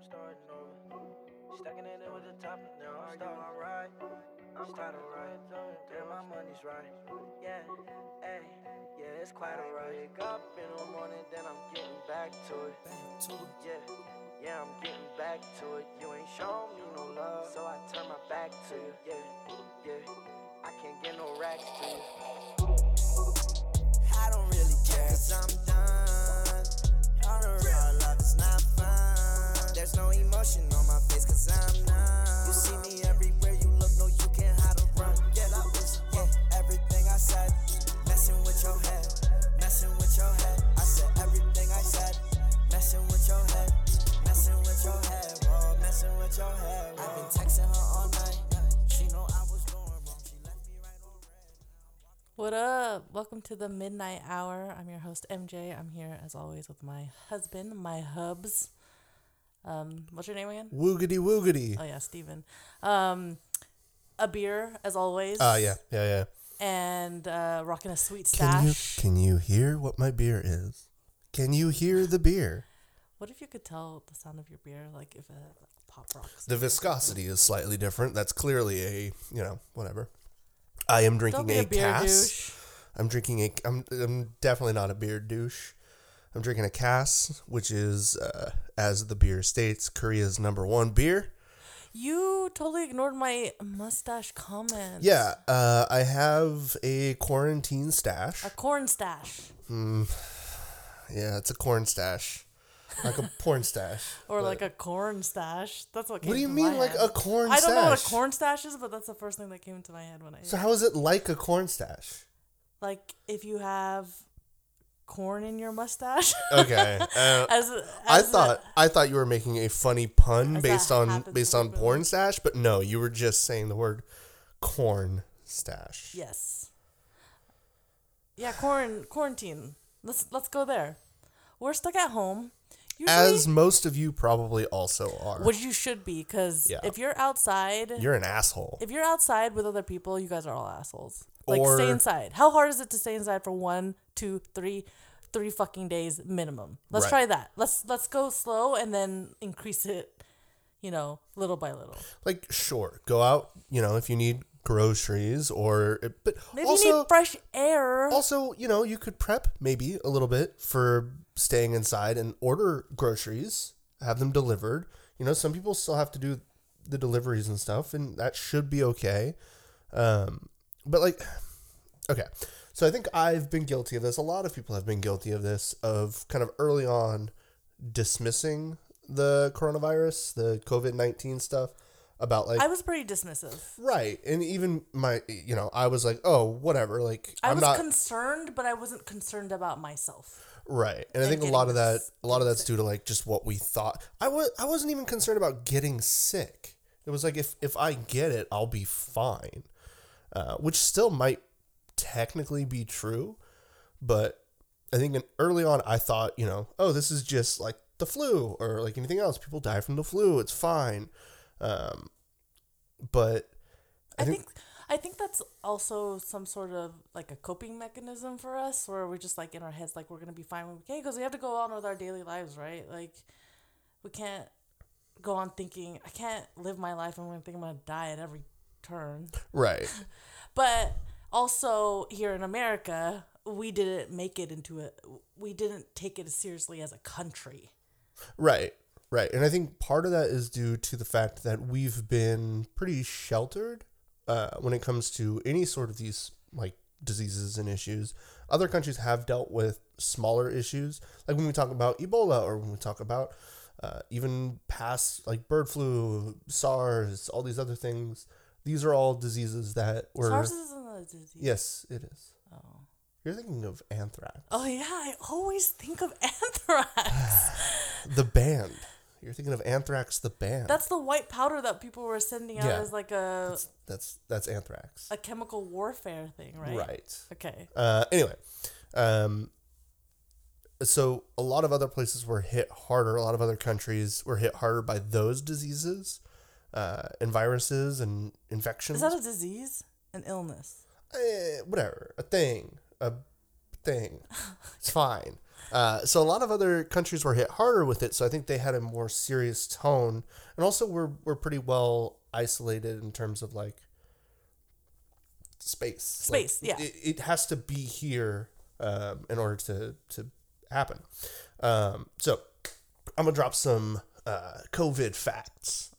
I'm starting over. Stacking it in with the top, now I'm starting alright. I'm starting right, damn, my money's right. Yeah, hey, yeah, it's quite alright. Wake up in the morning, then I'm getting back to it. Yeah, yeah, I'm getting back to it. You ain't shown me no love, so I turn my back to you. Yeah, yeah, I can't get no racks to you. I don't really care, cause I'm done. All the real There's no emotion on my face, cause I'm. You see me everywhere you look, no, you can't hide or run. Yeah, everything I said. Messing with your head, messing with your head. I said everything I said. Messing with your head, messing with your head, whoa, messing with your head. I've been texting her all night. What up? Welcome to the Midnight Hour. I'm your host MJ. I'm here as always with my husband, my hubs. Um, what's your name again? Woogity woogity. Oh yeah, Steven. Um, a beer as always. Ah, yeah, yeah, yeah. And uh, rocking a sweet Can you can you hear what my beer is? Can you hear the beer? What if you could tell the sound of your beer, like if had, like pop rocks? The viscosity is slightly different. That's clearly a you know whatever. I am drinking a, a cass. douche. I'm drinking a. I'm I'm definitely not a beer douche. I'm drinking a Cass, which is, uh, as the beer states, Korea's number one beer. You totally ignored my mustache comment. Yeah, uh, I have a quarantine stash. A corn stash. Yeah, it's a corn stash, like a porn stash. Or but- like a corn stash. That's what. What do you mean, like head. a corn stash? I don't know what a corn stash is, but that's the first thing that came to my head when I. So how is it like a corn stash? like if you have corn in your mustache. Okay. Uh, as, I as a- thought I thought you were making a funny pun based on based on porn stash, but no, you were just saying the word corn stash. yes. Yeah, corn quarantine. Let's let's go there. We're stuck at home. Usually, As most of you probably also are. which you should be, because Yeah. if you're outside, You're an asshole. if you're outside with other people, you guys are all assholes. Like Or- stay inside. How hard is it to stay inside for one, two, three, three fucking days minimum? Let's Right. try that. Let's let's go slow and then increase it. You know, little by little. Like sure, go out, you know, if you need groceries or but Maybe also you need fresh air. also, you know, you could prep maybe a little bit for staying inside and order groceries, have them delivered. You know, some people still have to do the deliveries and stuff, and that should be okay. Um, but like, okay, so I think I've been guilty of this. A lot of people have been guilty of this, of kind of early on dismissing the coronavirus, the COVID nineteen stuff, about like I was pretty dismissive. right, and even my, you know, I was like, oh, whatever, like I I'm was not concerned, but I wasn't concerned about myself. Right. And I think a lot of that a lot of that's due to like just what we thought. I was I wasn't even concerned about getting sick. It was like if if I get it, I'll be fine. Uh, which still might technically be true, but I think in, early on I thought, you know, oh, this is just like the flu or like anything else. People die from the flu. It's fine. Um, but I think I think that's also some sort of like a coping mechanism for us, where we're just like in our heads, like we're gonna be fine when we can, because we have to go on with our daily lives, right? Like we can't go on thinking I can't live my life. I'm gonna think I'm gonna die at every turn. right. But also here in America, we didn't make it into a. We didn't take it as seriously as a country. Right, right. And I think part of that is due to the fact that we've been pretty sheltered uh, when it comes to any sort of these like diseases and issues. Other countries have dealt with smaller issues, like when we talk about Ebola or when we talk about uh, even past like bird flu, SARS, all these other things. These are all diseases that were. SARS isn't a disease. yes, it is. Oh. You're thinking of anthrax. Oh yeah, I always think of anthrax. The band. You're thinking of anthrax, the band. That's the white powder that people were sending out Yeah. as like a that's that's, that's anthrax. a chemical warfare thing, right? Right. Okay. Uh, anyway, um, so a lot of other places were hit harder. A lot of other countries were hit harder by those diseases, uh, and viruses and infections. Is that a disease? An illness? Eh, whatever, a thing, a thing. It's fine. Uh, so a lot of other countries were hit harder with it. So I think they had a more serious tone, and also we're we're pretty well isolated in terms of like space. Space, Like, yeah. It, it has to be here um, in order to to happen. Um, so I'm gonna drop some uh, COVID facts.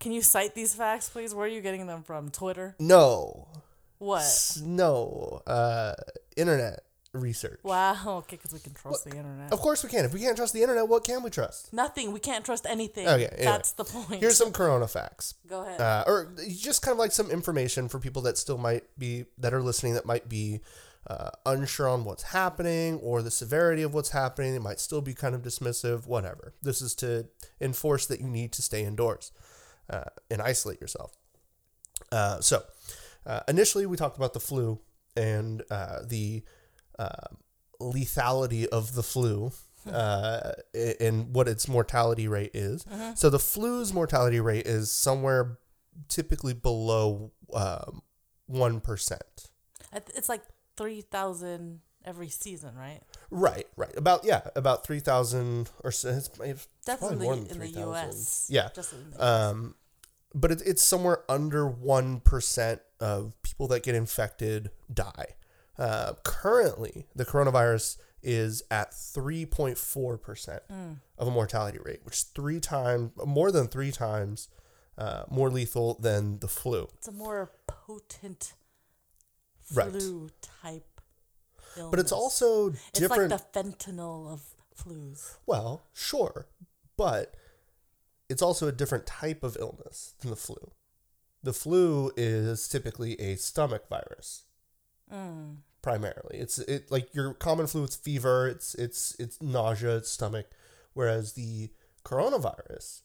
Can you cite these facts, please? Where are you getting them from? Twitter? No, What? S- no, uh, internet research. Wow. Okay, because we can trust the internet. Of course we can. If we can't trust the internet, what can we trust? Nothing. We can't trust anything. Okay, anyway. That's the point. Here's some Corona facts. Go ahead. uh, or just kind of like some information for people that still might be that are listening that might be uh, unsure on what's happening or the severity of what's happening. It might still be kind of dismissive. Whatever. This is to enforce that you need to stay indoors uh, and isolate yourself. Uh, so uh, initially, we talked about the flu and uh, the uh, lethality of the flu uh, and what its mortality rate is. So the flu's mortality rate is somewhere typically below um, one it's like 3,000 every season, right? Right, right. About yeah, about three thousand or so. It's, it's probably in the, more than in the 3,000. U.S. Yeah. Just in the Um, but it, it's somewhere under one percent of people that get infected die. Uh, currently, the coronavirus is at three point four percent Mm. of a mortality rate, which is three times more than three times uh, more lethal than the flu. It's a more potent Right. flu type illness. But it's also different. It's like the fentanyl of flus. Well, sure, but it's also a different type of illness than the flu. The flu is typically a stomach virus Mm. primarily. It's it like your common flu. It's fever. It's it's it's nausea. It's stomach. Whereas the coronavirus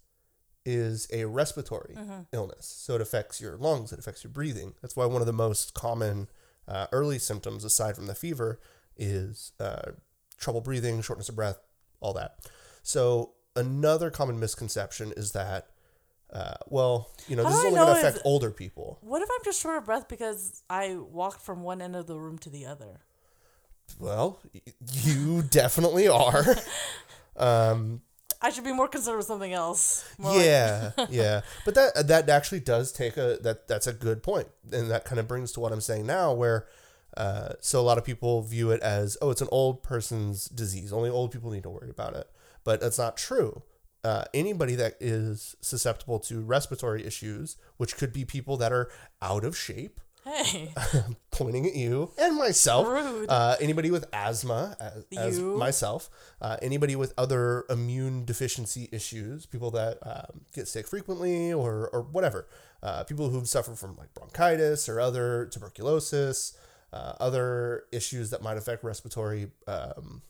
is a respiratory illness, so it affects your lungs. It affects your breathing. That's why one of the most common uh, early symptoms, aside from the fever, is uh, trouble breathing, shortness of breath, all that. So another common misconception is that. Uh, well, you know, How this is only going to affect if- older people. What if I'm just short of breath because I walked from one end of the room to the other? Well, you definitely are. um, I should be more concerned with something else. More like- yeah, yeah. But that that actually does take a that that's a good point, and that kind of brings to what I'm saying now, where uh, so a lot of people view it as oh, it's an old person's disease. Only old people need to worry about it, but that's not true. Uh, anybody that is susceptible to respiratory issues, which could be people that are out of shape, hey, pointing at you and myself. Rude. Uh, anybody with asthma, as, as myself. Uh, anybody with other immune deficiency issues, people that um, get sick frequently or, or whatever. Uh, people who've suffered from like bronchitis or other tuberculosis, uh, other issues that might affect respiratory um,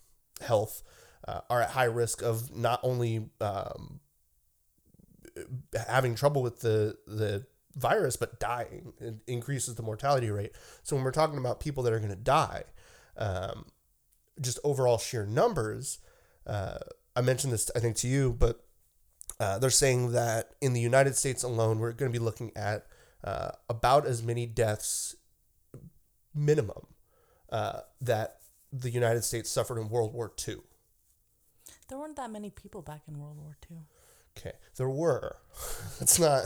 health uh, are at high risk of not only um, having trouble with the the virus but dying. It increases the mortality rate. So when we're talking about people that are going to die um, just overall sheer numbers uh, i mentioned this i think to you but uh, they're saying that in the united states alone we're going to be looking at uh, about as many deaths minimum uh, that the united states suffered in world war ii there weren't that many people back in World War II. okay there were. It's not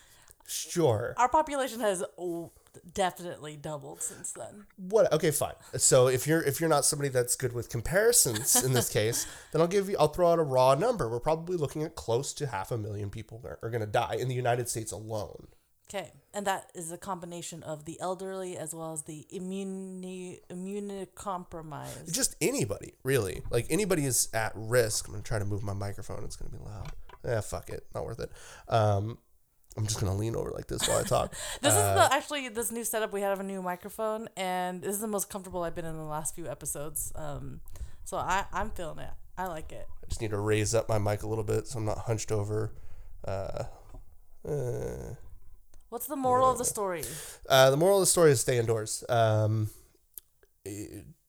sure. Our population has definitely doubled since then. what okay fine. So if you're if you're not somebody that's good with comparisons in this case then i'll give you i'll throw out a raw number. We're probably looking at close to half a million people are, are going to die in the united states alone Okay, and that is a combination of the elderly as well as the immune immunocompromised. just anybody really like anybody is at risk i'm going to try to move my microphone it's going to be loud yeah fuck it not worth it um i'm just going to lean over like this while i talk This is Uh, the actually this new setup. We have a new microphone, and this is the most comfortable I've been in the last few episodes. Um, so I I'm feeling it. I like it. i just need to raise up my mic a little bit so i'm not hunched over uh, uh What's the moral of the story? Uh, the moral of the story is stay indoors. Um,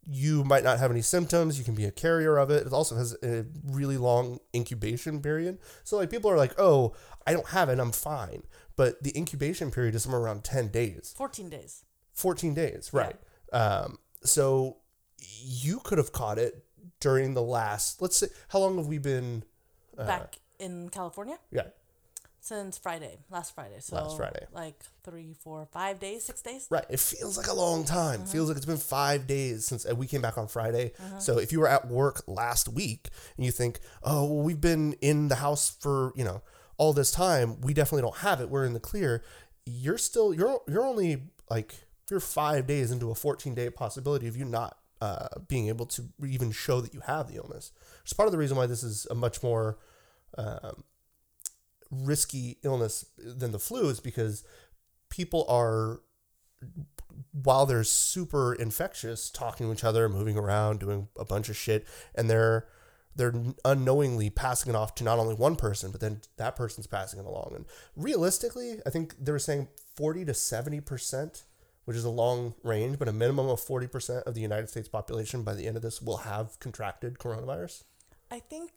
you might not have any symptoms. You can be a carrier of it. It also has a really long incubation period. So, like, people are like, oh, I don't have it. I'm fine. But the incubation period is somewhere around 10 days, Fourteen days. 14 days, right? Um, so, you could have caught it during the last. Let's say, how long have we been? Back in California Yeah, since Friday, last Friday. So Last Friday. like three, four, five days, six days. Right. It feels like a long time. Feels like it's been five days since we came back on Friday. Uh-huh. So if you were at work last week and you think, oh, well, we've been in the house for, you know, all this time, we definitely don't have it. We're in the clear. You're still, you're, you're only like, you're five days into a 14 day possibility of you not uh, being able to even show that you have the illness. It's part of the reason why this is a much more um, risky illness than the flu is because people are while they're super infectious talking to each other moving around doing a bunch of shit and they're they're unknowingly passing it off to not only one person but then that person's passing it along and realistically i think they were saying 40 to 70% which is a long range but a minimum of 40% of the united states population by the end of this will have contracted coronavirus I think.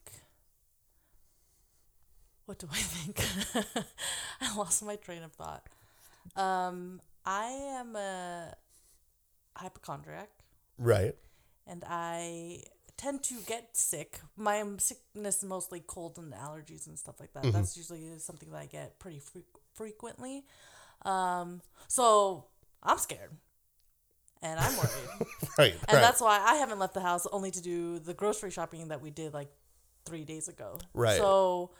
What do I think? I lost my train of thought. Um, I am a hypochondriac, right and I tend to get sick. My sickness is mostly cold and allergies and stuff like that. That's usually something that I get pretty fre- frequently. Um, so I'm scared, and I'm worried. right And that's why I haven't left the house only to do the grocery shopping that we did like three days ago. Right. So,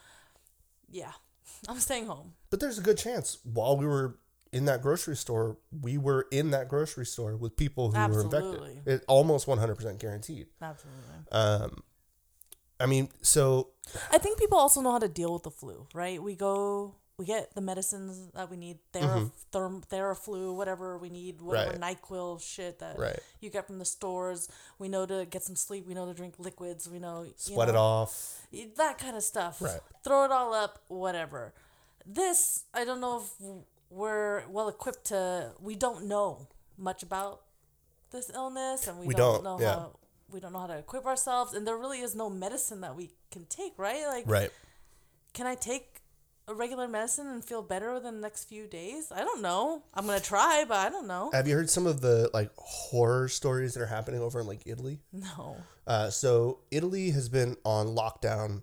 yeah, I'm staying home. But there's a good chance while we were in that grocery store, we were in that grocery store with people who were Absolutely. infected. It almost 100% guaranteed. Absolutely. Um, I mean, so I think people also know how to deal with the flu, right? We go, we get the medicines that we need, Thera, therm, Theraflu, whatever we need, whatever Mm-hmm. Right. NyQuil shit that Right. you get from the stores. We know to get some sleep. We know to drink liquids. We know you sweat it off. that kind of stuff. Right. Throw it all up, whatever. This, I don't know if we're well equipped to. We don't know much about this illness, and we, We don't, don't, know yeah. how we don't know how to equip ourselves, and there really is no medicine that we can take, right? Like, Right. can I take a regular medicine and feel better within the next few days? I don't know. I'm gonna try, but I don't know. Have you heard some of the like horror stories that are happening over in like Italy? No. Uh, so Italy has been on lockdown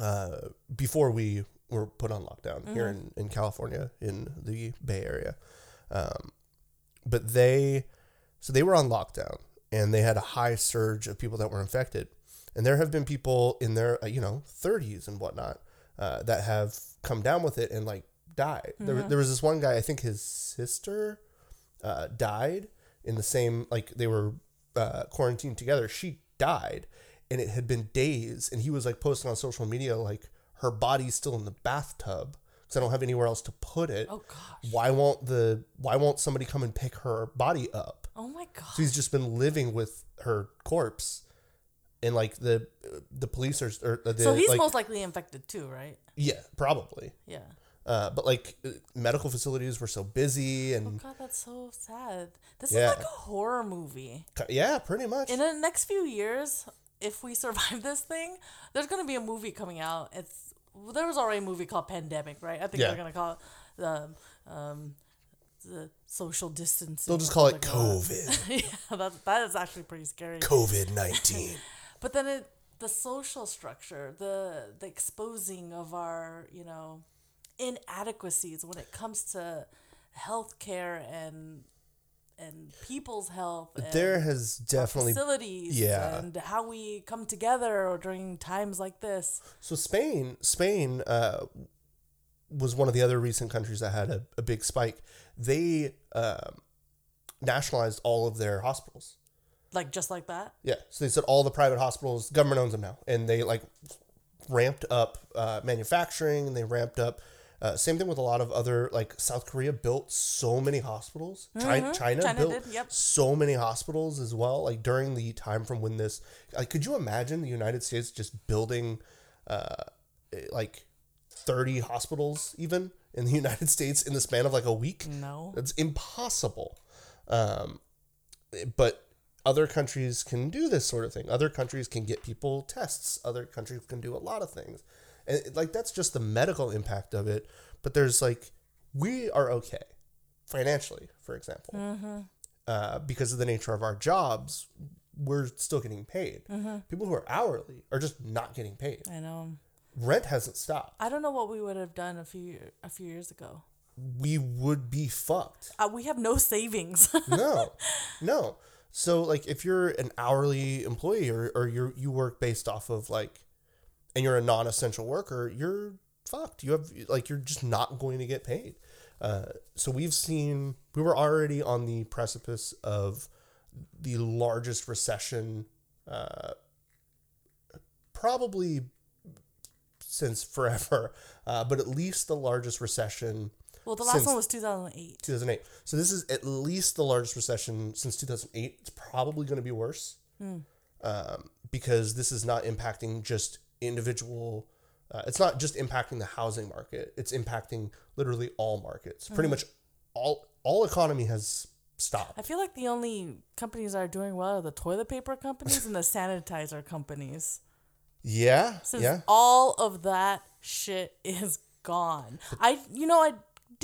uh, before we were put on lockdown here in, in California in the Bay Area. Um, but they, so they were on lockdown and they had a high surge of people that were infected. And there have been people in their, uh, you know, 30s and whatnot uh, that have come down with it and like died. There, there was this one guy, I think his sister uh, died in the same like they were uh, quarantined together. She died, and it had been days, and he was like posting on social media like her body's still in the bathtub because I don't have anywhere else to put it. Oh gosh. Why won't the Why won't somebody come and pick her body up? Oh my god! So he's just been living with her corpse, and like the the police are or the, so he's like, most likely infected too, right? yeah probably. Yeah. Uh, but like uh, medical facilities were so busy Oh and god, that's so sad. This Yeah. is like a horror movie. yeah, pretty much. In the next few years, if we survive this thing, there's gonna be a movie coming out. It's well, there was already a movie called Pandemic, right? I think Yeah. they're gonna call it the um, the social distancing. They'll just call it like COVID. yeah, that that is actually pretty scary. COVID nineteen. But then it the social structure, the the exposing of our, you know, inadequacies when it comes to healthcare and and people's health and There has definitely facilities yeah. and how we come together during times like this. so Spain. Spain uh, was one of the other recent countries that had a, a big spike. They um, nationalized all of their hospitals. Like just like that. Yeah, so they said all the private hospitals, government owns them now, and they like ramped up uh, manufacturing and they ramped up. Uh, same thing with a lot of other like South Korea built so many hospitals. China, China, China built did, yep. so many hospitals as well. Like during the time from when this, like, could you imagine the United States just building, uh, like thirty hospitals even in the United States in the span of like a week? No. That's impossible. Um, but other countries can do this sort of thing. Other countries can get people tests. Other countries can do a lot of things. And like that's just the medical impact of it. But there's like we are okay financially, for example, uh, because of the nature of our jobs. we're still getting paid. Mm-hmm. People who are hourly are just not getting paid. I know. Rent hasn't stopped. I don't know what we would have done a few a few years ago. We would be fucked. Uh, we have no savings. No, no. So like, if you're an hourly employee or or you you work based off of like, and you're a non-essential worker, you're fucked. You have like you're just not going to get paid. Uh, so we've seen we were already on the precipice of the largest recession, uh, probably since forever, uh, but at least the largest recession well, the last one was 2008. 2008. So this is at least the largest recession since 2008. It's probably going to be worse um, because this is not impacting just individual. Uh, it's not just impacting the housing market. It's impacting literally all markets. Pretty much all all economy has stopped. I feel like the only companies that are doing well are the toilet paper companies and the sanitizer companies. Yeah, Since yeah. all of that shit is gone. I you know I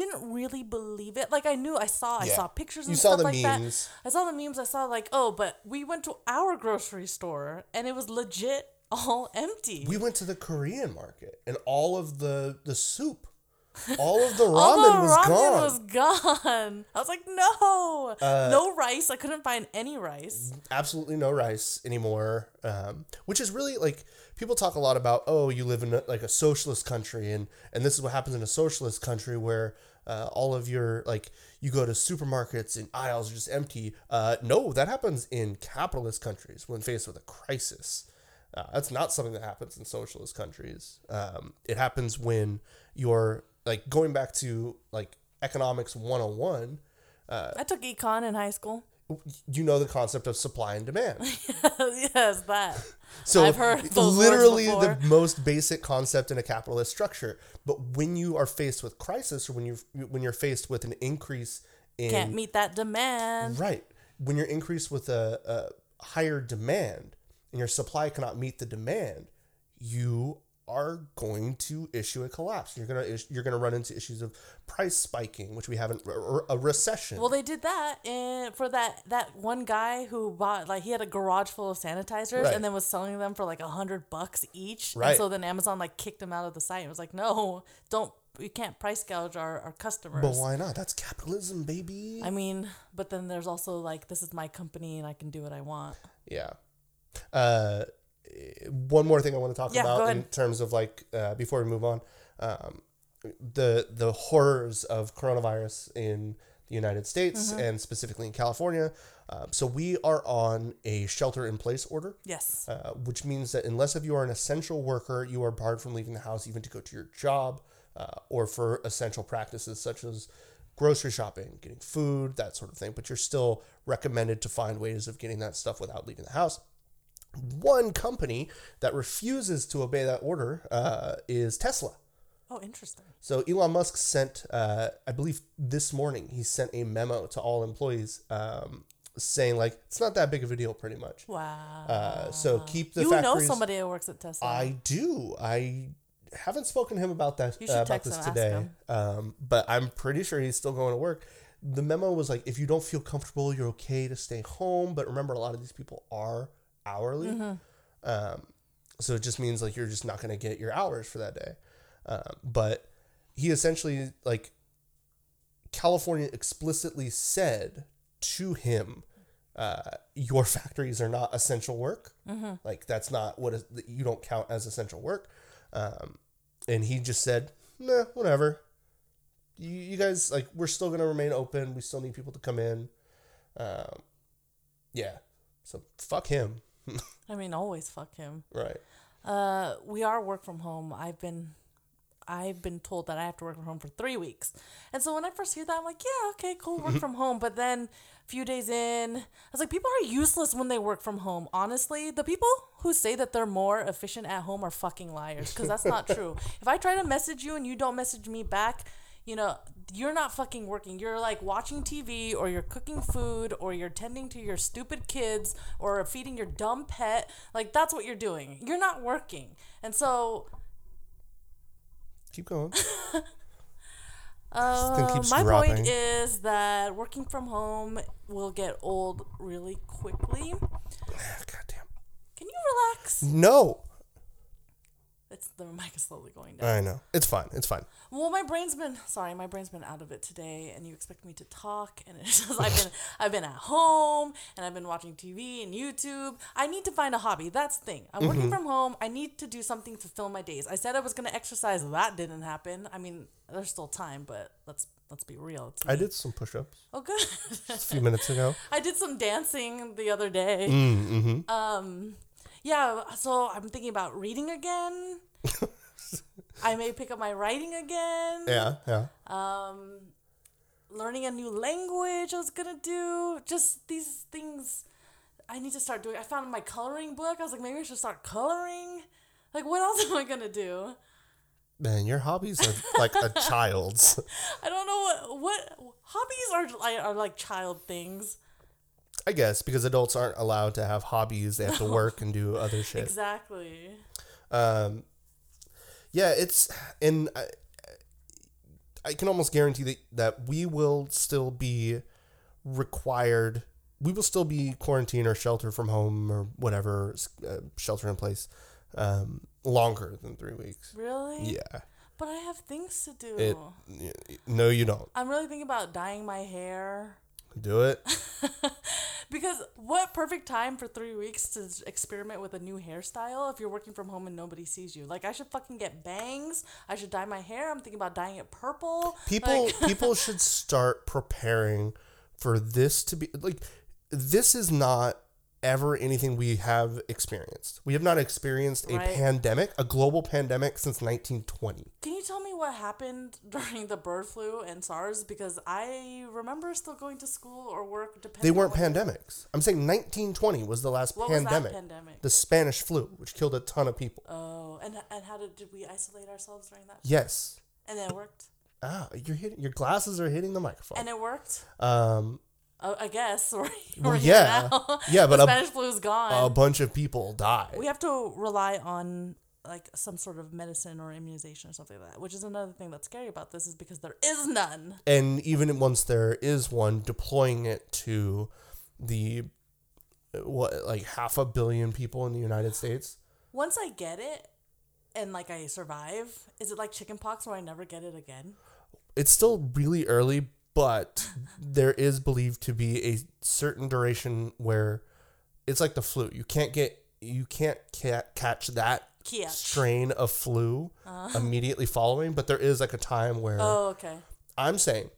didn't really believe it. Like I knew I saw I Yeah. saw pictures You and saw stuff the like memes. that. I saw the memes. I saw like, "Oh, but we went to our grocery store and it was legit all empty." We went to the Korean market and all of the the soup, all of the ramen all the was ramen gone. Uh, was gone. I was like, "No. no rice. I couldn't find any rice." absolutely no rice anymore um, which is really like people talk a lot about oh you live in a, like a socialist country and and this is what happens in a socialist country where uh, all of your like you go to supermarkets and aisles are just empty. Uh, no that happens in capitalist countries when faced with a crisis. Uh, that's not something that happens in socialist countries. Um, it happens when you're like going back to like economics 101 I took econ in high school. You know the concept of supply and demand yes, that. So I've heard literally the most basic concept in a capitalist structure. But when you are faced with crisis, or when you when you're faced with an increase in Can't meet that demand. right, when you're increased with a, a higher demand and your supply cannot meet the demand, you are going to issue a collapse. You're gonna you're gonna run into issues of price spiking, which we haven't or a recession. Well, they did that in, for that that one guy who bought like he had a garage full of sanitizers Right. and then was selling them for like a hundred bucks each. Right. And so then Amazon like kicked him out of the site. It was like, no, don't we can't price gouge our, our customers. but why not? That's capitalism, baby. I mean, but then there's also like this is my company and I can do what I want. Yeah. Uh, one more thing I want to talk Yeah, about in terms of like uh, before we move on, um, the the horrors of coronavirus in the United States Mm-hmm. and specifically in California. Um, so we are on a shelter in place order, Yes. uh, which means that unless if you are an essential worker, you are barred from leaving the house even to go to your job uh, or for essential practices such as grocery shopping, getting food, that sort of thing. But you're still recommended to find ways of getting that stuff without leaving the house. One company that refuses to obey that order uh, is Tesla. Oh, interesting. So Elon Musk sent, uh, I believe this morning, he sent a memo to all employees um, saying like it's not that big of a deal, pretty much. Wow. Uh, so keep the you know somebody who works at Tesla. I do. I haven't spoken to him about that uh, about text this today. Um, but I'm pretty sure he's still going to work. The memo was like, if you don't feel comfortable, you're okay to stay home. But remember, a lot of these people are hourly. Mm-hmm. Um, so it just means like you're just not going to get your hours for that day. Um, but he essentially like California explicitly said to him, uh, "Your factories are not essential work. Like that's not what is, you don't count as essential work." Um, and he just said, "Nah, whatever. You, you guys like we're still gonna remain open. We still need people to come in. Um, yeah. So fuck him. I mean, always fuck him. right. Uh, we are work from home. I've been, I've been told that I have to work from home for three weeks, and so when I first hear that, I'm like, yeah, okay, cool, work from home. But then, a few days in, I was like, people are useless when they work from home. Honestly, the people who say that they're more efficient at home are fucking liars, because that's not true. If I try to message you and you don't message me back, you know, you're not fucking working. You're like watching TV or you're cooking food or you're tending to your stupid kids or feeding your dumb pet. Like that's what you're doing. You're not working. And so Keep going. uh, my dropping. point is that working from home will get old really quickly. God damn. Can you relax? No. It's the mic is slowly going down. I know. It's fine. It's fine. Well, my brain's been sorry. My brain's been out of it today, and you expect me to talk, and it's just I've been I've been at home, and I've been watching TV and YouTube. I need to find a hobby. That's the thing. I'm working from home. I need to do something to fill my days. I said I was gonna exercise. That didn't happen. I mean, there's still time, but let's let's be real. It's I did some push ups Oh, good. a few minutes ago. I did some dancing the other day. Mm-hmm. Um, yeah. So I'm thinking about reading again. I may pick up my writing again. Yeah, yeah. um learning a new language I was gonna do. Just these things I need to start doing. I found my coloring book. I was like, maybe I should start coloring. Like, what else am I gonna do? Man, your hobbies are like a child's. I don't know what what hobbies are like are like child things. I guess because adults aren't allowed to have hobbies; they have to work and do other shit. Exactly. Um, yeah, it's and I, I can almost guarantee that that we will still be required. We will still be quarantined or shelter from home or whatever uh, shelter in place um, longer than three weeks. Really? Yeah. But I have things to do. It. No, you don't. I'm really thinking about dyeing my hair. Do it. Because what perfect time for three weeks to experiment with a new hairstyle if you're working from home and nobody sees you? Like I should fucking get bangs. I should dye my hair. I'm thinking about dyeing it purple. People Like, people should start preparing for this to be like this is not ever anything we have experienced. We have not experienced a Right. pandemic, a global pandemic since 1920. can you tell me what happened during the bird flu and SARS? Because I remember still going to school or work. Depending They weren't pandemics. I'm saying 1920 was the last What was pandemic. that pandemic? The Spanish flu, which killed a ton of people. Oh, and and how did did we isolate ourselves during that? Yes. And it worked. Ah, you're hitting your glasses are hitting the microphone. And it worked. um Uh, I guess. We're, Well, we're yeah. now. Yeah, but the a- Spanish flu is gone. a bunch of people died. we have to rely on like some sort of medicine or immunization or something like that which is another thing that's scary about this is because there is none and even once there is one deploying it to the what like half a billion people in the united states once i get it and like i survive is it like chickenpox where i never get it again it's still really early but there is believed to be a certain duration where it's like the flu. You can't get you can't ca- catch that Catch. strain of flu immediately following but there is like a time where oh okay. I'm saying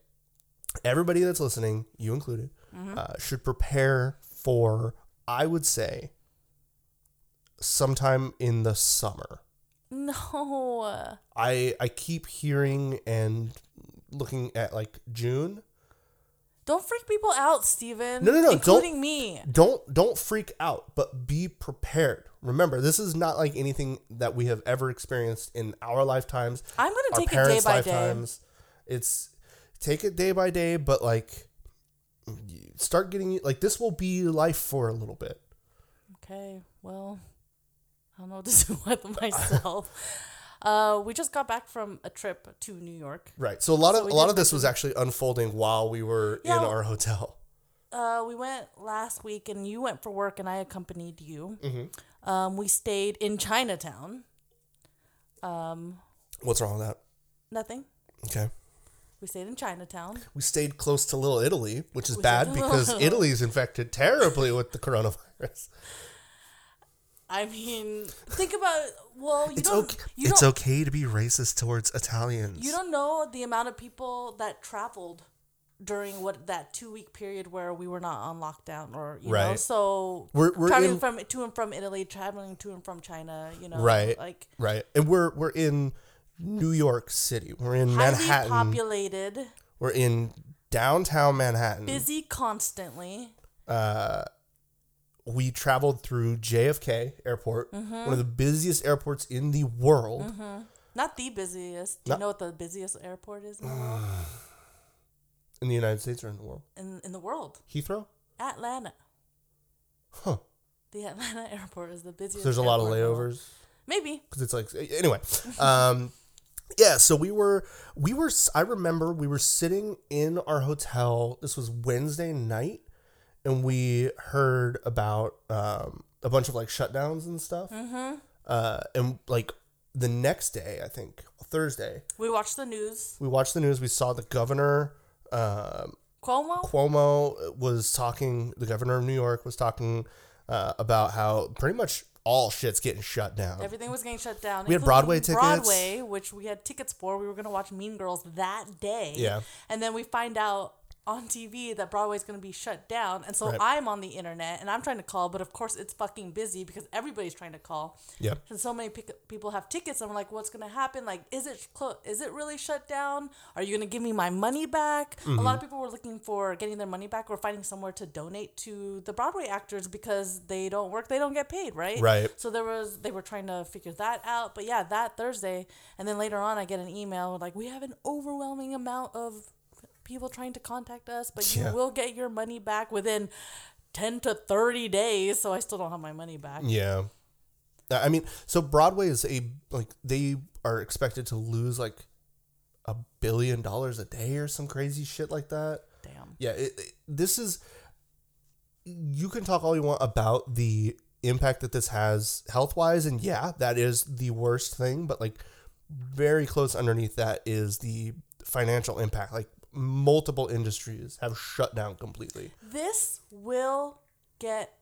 everybody that's listening, you included, uh, should prepare for, I would say, sometime in the summer. no. I I keep hearing and looking at like June. don't freak people out steven No, no, no, don't- including me Don't don't freak out, but be prepared. Remember, this is not like anything that we have ever experienced in our lifetimes. i'm gonna take it day by day. It's take it day by day, but like start getting like this will be life for a little bit. okay well i don't know what to do with myself uh we just got back from a trip to new york Right. So a lot of we a lot of this was actually unfolding while we were Yeah. in our hotel. Uh, we went last week, and you went for work, and I accompanied you. Mm-hmm. Um, we stayed in Chinatown. Um, What's wrong with that? nothing. Okay. We stayed in Chinatown. We stayed close to Little Italy, which is We bad because Italy's infected terribly with the coronavirus. I mean, think about well, you It's don't okay. you It's don't okay to be racist towards Italians. you don't know the amount of people that traveled during what that two week period where we were not on lockdown or you know so We're- we're traveling in- from to and from Italy, traveling to and from China, you know, Right. Like right, and we're we're in New York City. We're in highly Manhattan. populated, We're in downtown Manhattan. busy constantly. Uh, we traveled through JFK Airport, Mm-hmm. one of the busiest airports in the world. Not the busiest. Do Not- you know what the busiest airport is in the world? In the United States or in the world? In, in the world? Heathrow? Atlanta. Huh. The Atlanta airport is the busiest. There's a lot of airport in the world. layovers. Maybe. because it's like anyway um yeah so we were we were i remember we were sitting in our hotel this was wednesday night and we heard about um, a bunch of like shutdowns and stuff. Mm-hmm. Uh, and like the next day, I think Thursday, We watched the news. we watched the news. We saw the governor. Um, Cuomo. Cuomo was talking. The governor of New York was talking uh, about how pretty much all shit's getting shut down. Everything was getting shut down. We had Broadway tickets. Broadway, which we had tickets for. We were going to watch Mean Girls that day. Yeah. And then we find out on TV that Broadway's going to be shut down. And so Right. I'm on the internet and I'm trying to call, but of course it's fucking busy because everybody's trying to call. Yep. And so many pick- people have tickets. And I'm like, what's going to happen? Like, is it clo- is it really shut down? Are you going to give me my money back? A lot Mm-hmm. of people were looking for getting their money back or finding somewhere to donate to the Broadway actors because they don't work, they don't get paid, right? Right. So there was they were trying to figure that out. But yeah, that Thursday, and then later on, I get an email like we have an overwhelming amount of people trying to contact us, but you Yeah. will get your money back within ten to thirty days. So I still don't have my money back. Yeah. I mean, so Broadway is a like they are expected to lose like a billion dollars a day or some crazy shit like that. Damn. Yeah, it, it- this is you can talk all you want about the impact that this has health-wise and yeah, that is the worst thing, but like very close underneath that is the financial impact. Like multiple industries have shut down completely. This will get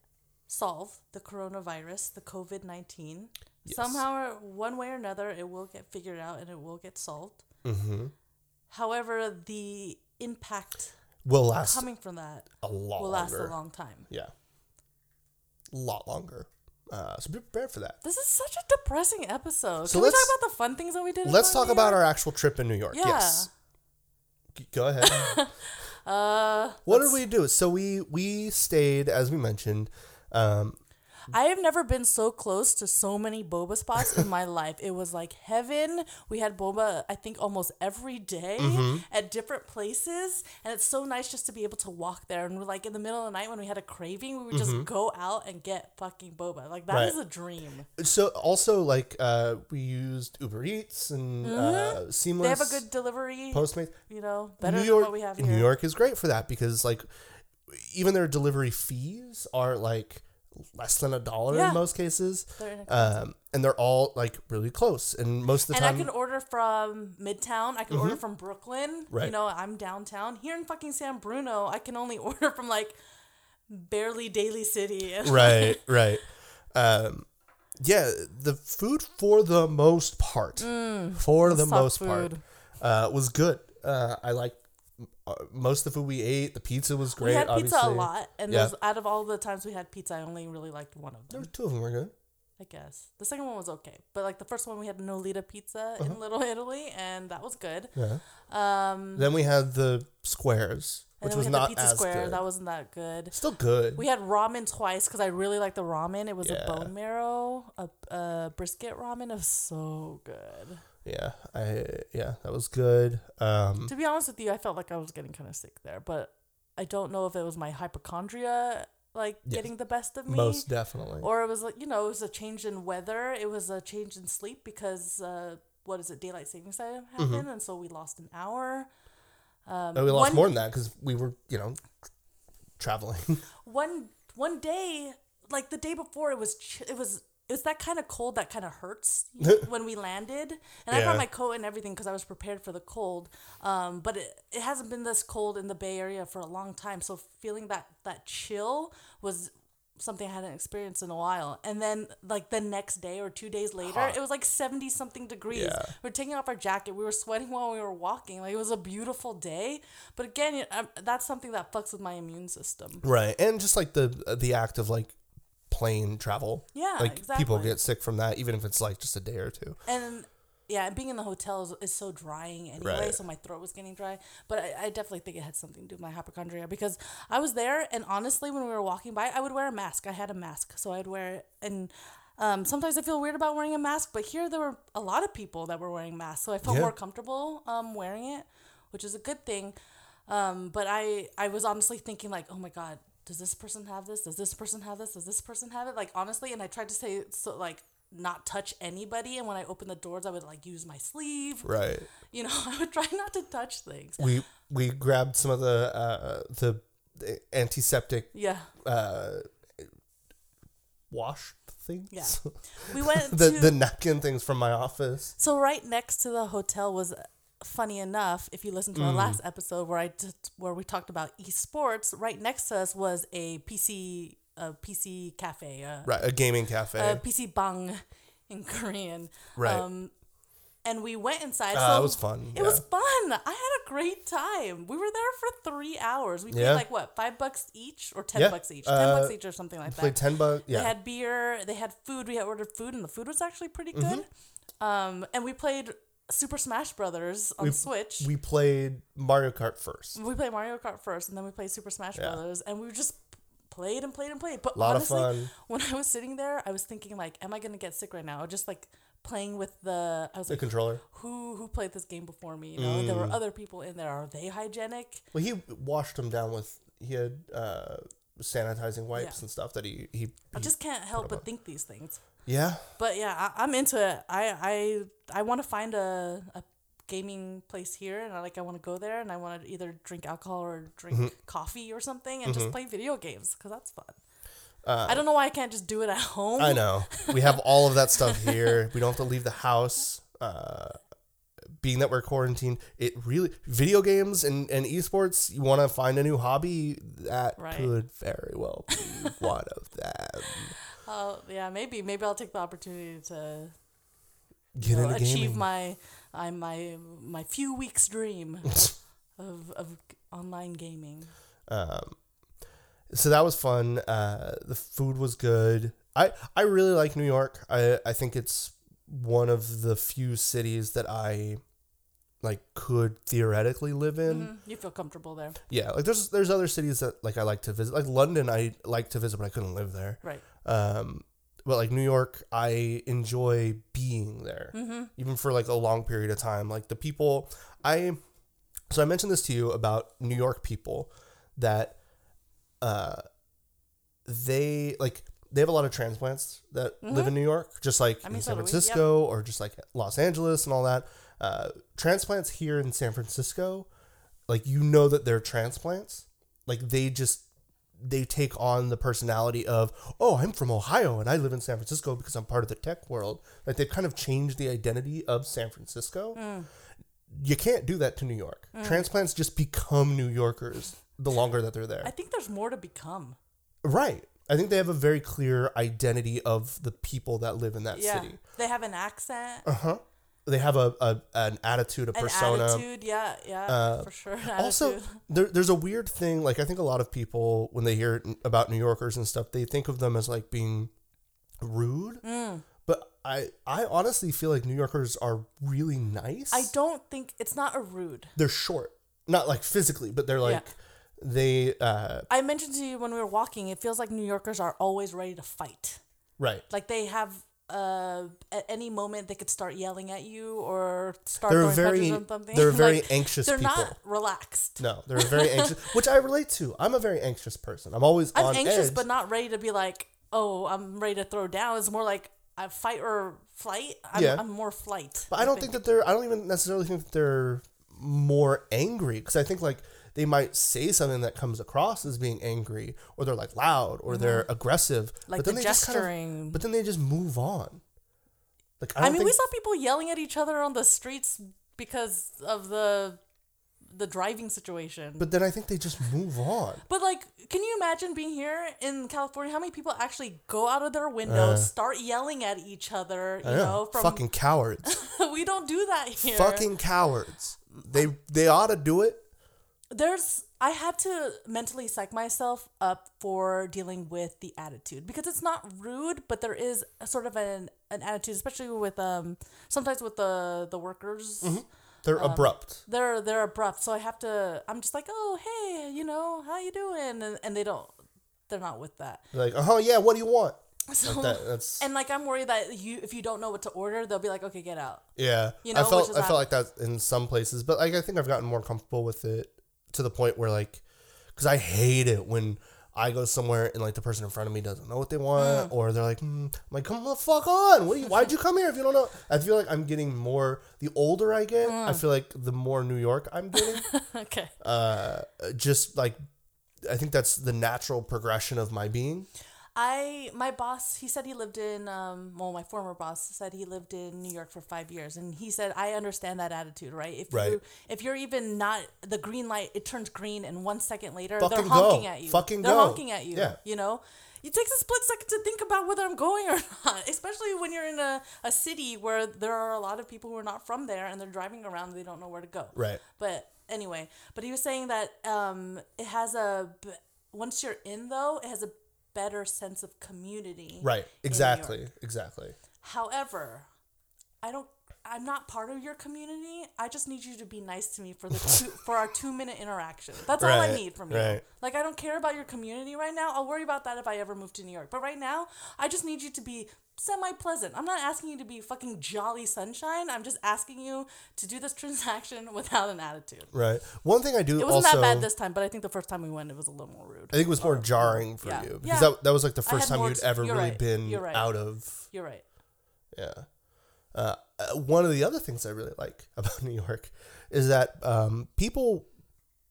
solved. The coronavirus, the COVID nineteen. Somehow, or one way or another, it will get figured out and it will get solved. Mm-hmm. However, the impact Will last coming from that a lot will last a long time. Yeah. A lot longer. Uh, so be prepared for that. This is such a depressing episode. So Can we talk about the fun things that we did? Let's talk about our actual trip in New York. Yeah. Yes. Go ahead. Uh, what did we do? So we we stayed, as we mentioned. Um, I have never been so close to so many boba spots in my life. It was like heaven. We had boba, I think, almost every day Mm-hmm. at different places, and it's so nice just to be able to walk there. And we're like in the middle of the night when we had a craving, we would just go out and get fucking boba. Like that is Mm-hmm. Right. a dream. so also like uh, we used Uber Eats and uh, Seamless. Mm-hmm. They have a good delivery. Postmates. you know, better New than York, what we have here. New York is great for that because like even their delivery fees are like less than a dollar Yeah. in most cases. They're. Um, and they're all like really close. And most of the time. and I can order from Midtown. I can order from Brooklyn. You know, I'm downtown. Here in fucking San Bruno, I can only order from like barely Daly City. right, right. Um, yeah, the food for the most part, for the most part, uh, was good. Uh, I like most of the food we ate. The pizza was great. we had pizza obviously. a lot, and Yeah. those, out of all the times we had pizza, I only really liked one of them. There were two of them were good. I guess the second one was okay, but like the first one, we had Nolita Pizza Uh-huh. in Little Italy, and that was good. Yeah. Um, Then we had the squares, which was not pizza as square. good. That wasn't that good. Still good. We had ramen twice because I really liked the ramen. It was Yeah. a bone marrow, a, a brisket ramen. It was so good. Yeah, I yeah, that was good. Um, To be honest with you, I felt like I was getting kind of sick there, but I don't know if it was my hypochondria like Yes. getting the best of me. most definitely. or it was like you know it was a change in weather it was a change in sleep because uh what is it daylight savings time happened and so we lost an hour um No, we lost one, more than that because we were, you know, traveling. one one day like the day before it was ch- it was it was that kind of cold that kind of hurts when we landed. And i brought my coat and everything because i was prepared for the cold. Um, but it, it hasn't been this cold in the bay area for a long time. So feeling that that chill was something i hadn't experienced in a while. And then like the next day or two days later Hot. it was like 70 something degrees. Yeah. we are taking off our jacket. We were sweating while we were walking. Like it was a beautiful day. But again um, that's something that fucks with my immune system. Right, and just like the the act of like plane travel. Yeah, like people get sick from that, even if it's like just a day or two. and yeah, and being in the hotel is, is so drying anyway, Right. so my throat was getting dry. But I, I definitely think it had something to do with my hypochondria because I was there, and honestly, when we were walking by, I would wear a mask. I had a mask, so I'd wear it, and um, sometimes I feel weird about wearing a mask, but here there were a lot of people that were wearing masks, so I felt Yeah. more comfortable um, wearing it, which is a good thing. Um, but I I was honestly thinking like, oh my god, does this person have this? Does this person have this? Does this person have it? Like honestly, and I tried to say so like not touch anybody, and when I opened the doors, I would like use my sleeve. Right. You know, I would try not to touch things. We we grabbed some of the uh, the the antiseptic Yeah. uh, wash things. Yeah. We went the to the napkin things from my office. So right next to the hotel was funny enough, if you listen to our Mm. last episode where I did, where we talked about esports, right next to us was a PC a PC cafe, a, Right, a gaming cafe. a PC bang in Korean. Right. Um and we went inside. Ah, so it was fun. It was fun. I had a great time. We were there for three hours. We paid Yeah. like what, five bucks each or ten Yeah. bucks each? Ten Uh, bucks each or something like that. ten bucks. Yeah. They Yeah, had beer. They had food. We had ordered food, and the food was actually pretty Mm-hmm. good. Um, and we played Super Smash Brothers on We- Switch. we played Mario Kart first. We played Mario Kart first, and then we played Super Smash Yeah. Brothers, and we just played and played and played. But A lot honestly, of fun. when I was sitting there, I was thinking like, "Am I gonna get sick right now?" Just like playing with the, I was The like, controller. "Who who played this game before me?" You know, there Mm. were other people in there. Are they hygienic? Well, he washed them down with he had uh, sanitizing wipes Yeah. and stuff that he he. I he- just can't help but think these things. Yeah. But yeah, I, I'm into it. I I I want to find a, a gaming place here, and I like I want to go there, and I want to either drink alcohol or drink Mm-hmm. coffee or something, and just play video games because that's fun. Uh, I don't know why I can't just do it at home. I know. We have all of that stuff here. We don't have to leave the house. Uh, being that we're quarantined, it really video games and, and esports. You want to find a new hobby that Right. could very well be one of them. Oh yeah, maybe maybe I'll take the opportunity to Get know, into achieve gaming. my I my my few weeks dream of of online gaming. Um, so that was fun. Uh, the food was good. I, I really like New York. I, I think it's one of the few cities that I like could theoretically live in. Mhm, You feel comfortable there, Yeah, like there's there's other cities that like I like to visit. Like London, I like to visit, but I couldn't live there. right? Um, but like New York, I enjoy being there, Mm-hmm. even for like a long period of time. Like the people, I so I mentioned this to you about New York people that uh they like they have a lot of transplants that live in New York, just like Mm-hmm. I mean, in so San we, yep. Francisco or just like Los Angeles and all that. Uh, transplants here in San Francisco, like you know that they're transplants. Like they just they take on the personality of oh I'm from Ohio and I live in San Francisco because I'm part of the tech world. Like they've kind of changed the identity of San Francisco. Mm. You can't do that to New York. Transplants just become New Yorkers the longer that they're there. I think there's more to become. Right. I think they have a very clear identity of the people that live in that Yeah, city. they have an accent, Uh huh. They have a, a an attitude, a an persona. attitude. Yeah, yeah, Uh, for sure. An Also, attitude. there, there's a weird thing. Like I think a lot of people, when they hear about New Yorkers and stuff, they think of them as like being rude. Mm. But I I honestly feel like New Yorkers are really nice. I don't think it's not a rude. They're short, not like physically, but they're like they uh I mentioned to you when we were walking, it feels like New Yorkers are always ready to fight. right. Like they have uh at any moment they could start yelling at you or start They're throwing very punches or something. they're very Like, anxious they're people. not relaxed. No, they're very anxious, which I relate to. I'm a very anxious person. I'm always I'm on anxious edge. but not ready to be like, oh, I'm ready to throw down. It's more like I fight or flight. I'm, Yeah. I'm more flight. But I don't think that they're. I don't even necessarily think that they're more angry because I think like they might say something that comes across as being angry, or they're like loud, or they're aggressive. Mm-hmm. Like but then the they just kind gesturing. of, but then they just move on. Like I, I, mean, think, we saw people yelling at each other on the streets because of the the driving situation. But then I think they just move on. But like, can you imagine being here in California? How many people actually go out of their windows, start yelling at each other? You Uh. Know, know, from fucking cowards, we don't do that here. fucking cowards. They they ought to do it. There's, I had to mentally psych myself up for dealing with the attitude because it's not rude, but there is a sort of an an attitude, especially with um sometimes with the the workers. They're Um, abrupt. They're they're abrupt, so I have to. I'm just like, oh hey, you know, how you doing? And and they don't. They're not with that. They're like, oh yeah, what do you want? So Like that. That's And like I'm worried that you if you don't know what to order, they'll be like, okay, get out. Yeah, You I felt I felt like that in some places, but like I think I've gotten more comfortable with it to the point where like, because I hate it when I go somewhere and like the person in front of me doesn't know what they want, or they're like, mm. I'm like, come the fuck on, what? You, why'd you come here if you don't know? I feel like I'm getting more. The older I get, I feel like the more New York I'm getting. okay. uh, just like I think that's the natural progression of my being. I my boss he said he lived in um well my former boss said he lived in New York for five years and he said I understand that attitude right if Right. you if you're even not the green light it turns green and one second later Fucking they're go. honking at you Fucking they're go. honking at you Yeah. you know it takes a split second to think about whether I'm going or not especially when you're in a, a city where there are a lot of people who are not from there and they're driving around and they don't know where to go Right. but anyway, but he was saying that um, it has a, once you're in though, it has a better sense of community. Right. Exactly. Exactly. However, I don't. I'm not part of your community. I just need you to be nice to me for the two, for our two minute interaction. That's all I need from you. right. Like I don't care about your community right now. I'll worry about that if I ever move to New York. But right now, I just need you to be semi pleasant. I'm not asking you to be fucking jolly sunshine. I'm just asking you to do this transaction without an attitude. Right. One thing I do It wasn't also that bad this time, but I think the first time we went, it was a little more rude. I think it was more jarring for yeah. you Yeah. because that, that was like the first time you'd ex- ever really right. been right. out of You're right. yeah. Uh, uh, one of the other things I really like about New York is that um, people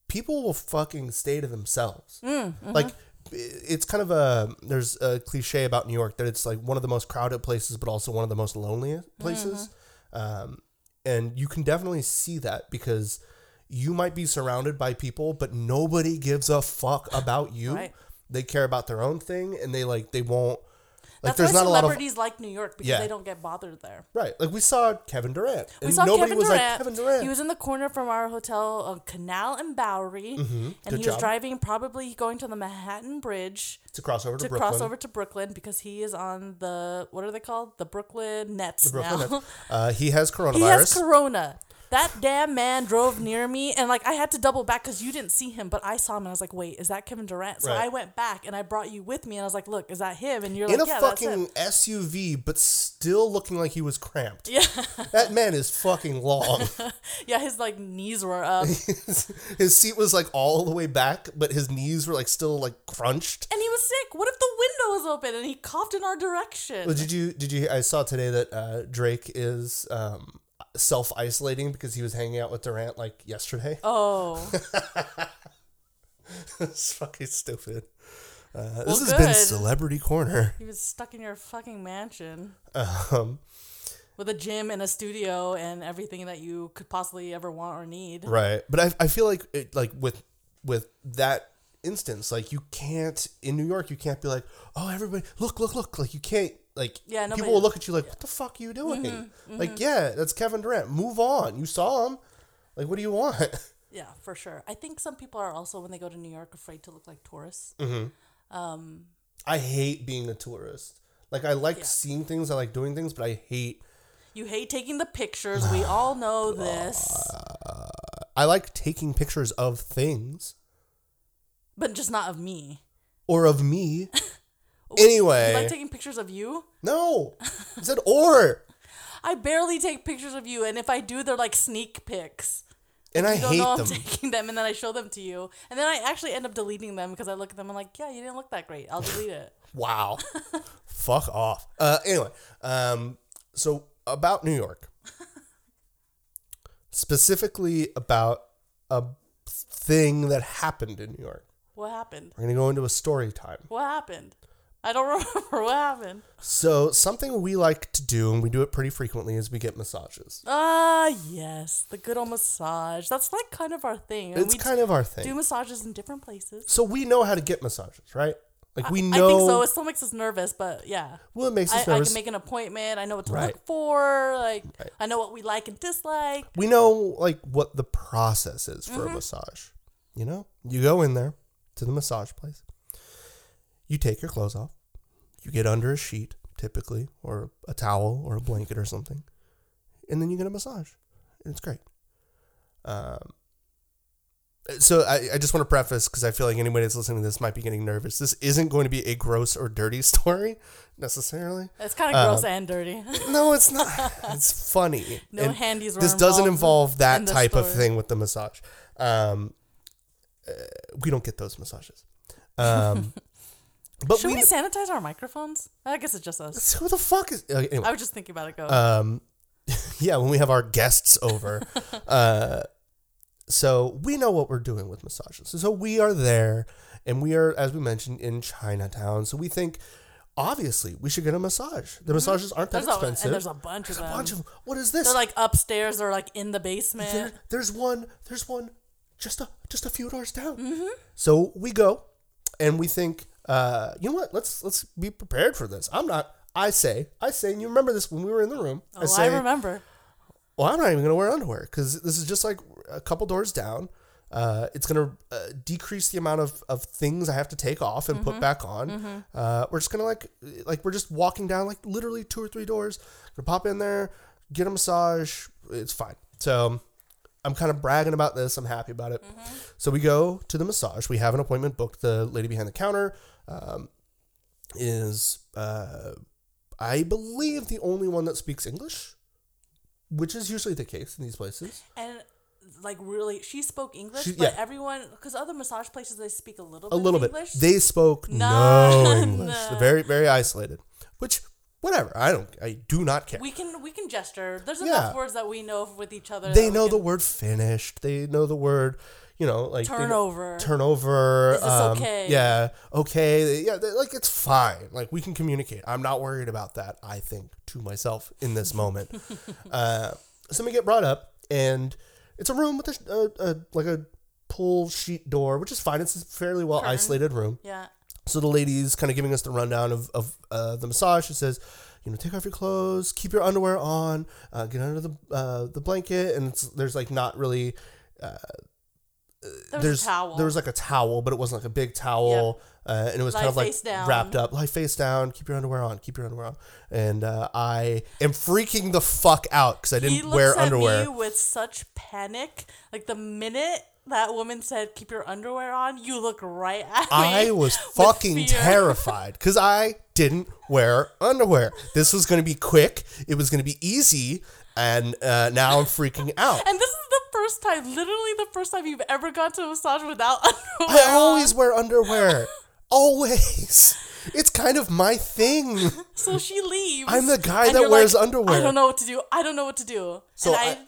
people will fucking stay to themselves. Mm, mm-hmm. Like it's kind of a there's a cliche about New York that it's like one of the most crowded places, but also one of the most lonely places. Mm-hmm. Um, and you can definitely see that because you might be surrounded by people, but nobody gives a fuck about you. Right. They care about their own thing, and they like they won't. Like That's there's why not a lot of celebrities like New York because Yeah. they don't get bothered there. Right. Like we saw Kevin Durant. We And saw nobody Kevin was Durant. like Kevin Durant. He was in the corner from our hotel on Canal and Bowery, and Mm-hmm. Good he was job. driving, probably going to the Manhattan Bridge to cross over to, to Brooklyn. cross over to Brooklyn because he is on the what are they called? The Brooklyn Nets the Brooklyn now. Nets. Uh, he has coronavirus. he has corona. That damn man drove near me, and like I had to double back because you didn't see him, but I saw him, and I was like, "Wait, is that Kevin Durant?" So Right. I went back, and I brought you with me, and I was like, "Look, is that him?" And you're in like, a "Yeah, that's fucking him." SUV, but still looking like he was cramped. Yeah, That man is fucking long. yeah, his like knees were up, and his seat was like all the way back, but his knees were like still like crunched. And he was sick. What if the window was open and he coughed in our direction? Well, did you did you? I saw today that uh, Drake is um, self isolating because he was hanging out with Durant like yesterday. oh, it's fucking stupid. Uh, Well, this has been. Celebrity Corner. he was stuck in your fucking mansion Um, with a gym and a studio and everything that you could possibly ever want or need. Right. But I, I feel like it, like with with that instance, like you can't in New York, you can't be like, oh, everybody, look, look, look. Like you can't. Like Yeah, people will look at you like, what the fuck are you doing? Mm-hmm, like, mm-hmm. yeah, that's Kevin Durant. Move on. You saw him. Like, what do you want? Yeah, for sure. I think some people are also when they go to New York afraid to look like tourists. Mm-hmm. Um, I hate being a tourist. Like, I like Yeah. seeing things. I like doing things, but I hate. You hate taking the pictures. We all know this, I like taking pictures of things but just not of me. or of me. anyway, You like taking pictures of you? no, I said or, I barely take pictures of you, and if I do, they're like sneak pics. and I don't hate know I'm them. taking them, and then I show them to you, and then I actually end up deleting them because I look at them and I'm like, yeah, you didn't look that great. I'll delete it. Wow. Fuck off. Uh, anyway, um, so about New York, specifically about a thing that happened in New York. What happened? We're gonna go into a story time. What happened? I don't remember what happened. So something we like to do, and we do it pretty frequently, is we get massages. Ah, yes, the good old massage. That's like kind of our thing. and It's we kind of our thing. do massages in different places. So we know how to get massages, right? Like we know. I think so. It still makes us nervous, but yeah. well, it makes I, us I nervous. can make an appointment. I know what to Right. look for. Like Right. I know what we like and dislike. we know like what the process is Mm-hmm. for a massage. You know, you go in there to the massage place. You take your clothes off. You get under a sheet, typically, or a towel or a blanket or something, and then you get a massage. It's great. Um, so I, I just want to preface because I feel like anybody that's listening to this might be getting nervous. This isn't going to be a gross or dirty story necessarily. It's kind of Um, gross and dirty. No, it's not. it's funny. no And- handies. Were this doesn't involve that in type of thing with the massage. Um, uh, we don't get those massages. Um, but Should we, we sanitize our microphones? I guess it's just us. who the fuck is okay, anyway? I was just thinking about it. Go. Um, yeah, when we have our guests over, uh, so we know what we're doing with massages. So we are there, and we are, as we mentioned, in Chinatown. So we think, obviously, we should get a massage. The massages aren't that Mm-hmm. There's a, expensive. and there's a bunch of them. a bunch of what is this? They're like upstairs or like in the basement. There- there's one. There's one. Just a just a few doors down. Mm-hmm. So we go, and we think, uh, you know what? Let's let's be prepared for this. I'm not. I say, I say, and you remember this when we were in the room. oh, I, say, I remember. well, I'm not even gonna wear underwear because this is just like a couple doors down. Uh, it's gonna uh, decrease the amount of, of things I have to take off and Mm-hmm. put back on. Uh, we're just gonna like like we're just walking down like literally two or three doors. Gonna pop in there, get a massage. It's fine. So I'm kind of bragging about this. I'm happy about it. So we go to the massage. We have an appointment booked. The lady behind the counter um, is, uh, I believe, the only one that speaks English, which is usually the case in these places. And like really, she spoke English, She- but yeah. everyone because other massage places they speak a little A bit little bit. English. They spoke no None. English. They're very, very isolated. Which, whatever. I don't. I do not care. we can we can gesture. There's Yeah. enough words that we know with each other. they know the word finished. They know the word, you know, like they turnover. turnover. Is this um, okay? Yeah, okay. Yeah, like it's fine. Like we can communicate. I'm not worried about that. I think to myself in this moment. uh, so we get brought up, and it's a room with a, a, a like a pull sheet door, which is fine. It's a fairly well Curtain. isolated room. yeah. So the lady's kind of giving us the rundown of, of uh, the massage. She says, you know, take off your clothes, keep your underwear on, uh, get under the uh, the blanket, and it's, there's like not really There's, there's a towel. there was like a towel, but it wasn't like a big towel, uh, and it was Lie kind of like down. wrapped up. Lie face down, keep your underwear on, keep your underwear on, and uh, I am freaking the fuck out because I didn't looks wear at underwear. me with such panic. Like the minute that woman said, "Keep your underwear on," you look right at me. I was fucking terrified because I didn't wear underwear. This was going to be quick. It was going to be easy, and uh, now I'm freaking out. And this first time, literally the first time you've ever gone to a massage without underwear. I always wear underwear. Always. It's kind of my thing. So she leaves. I'm the guy that wears like, underwear. I don't know what to do. I don't know what to do. So and I, I-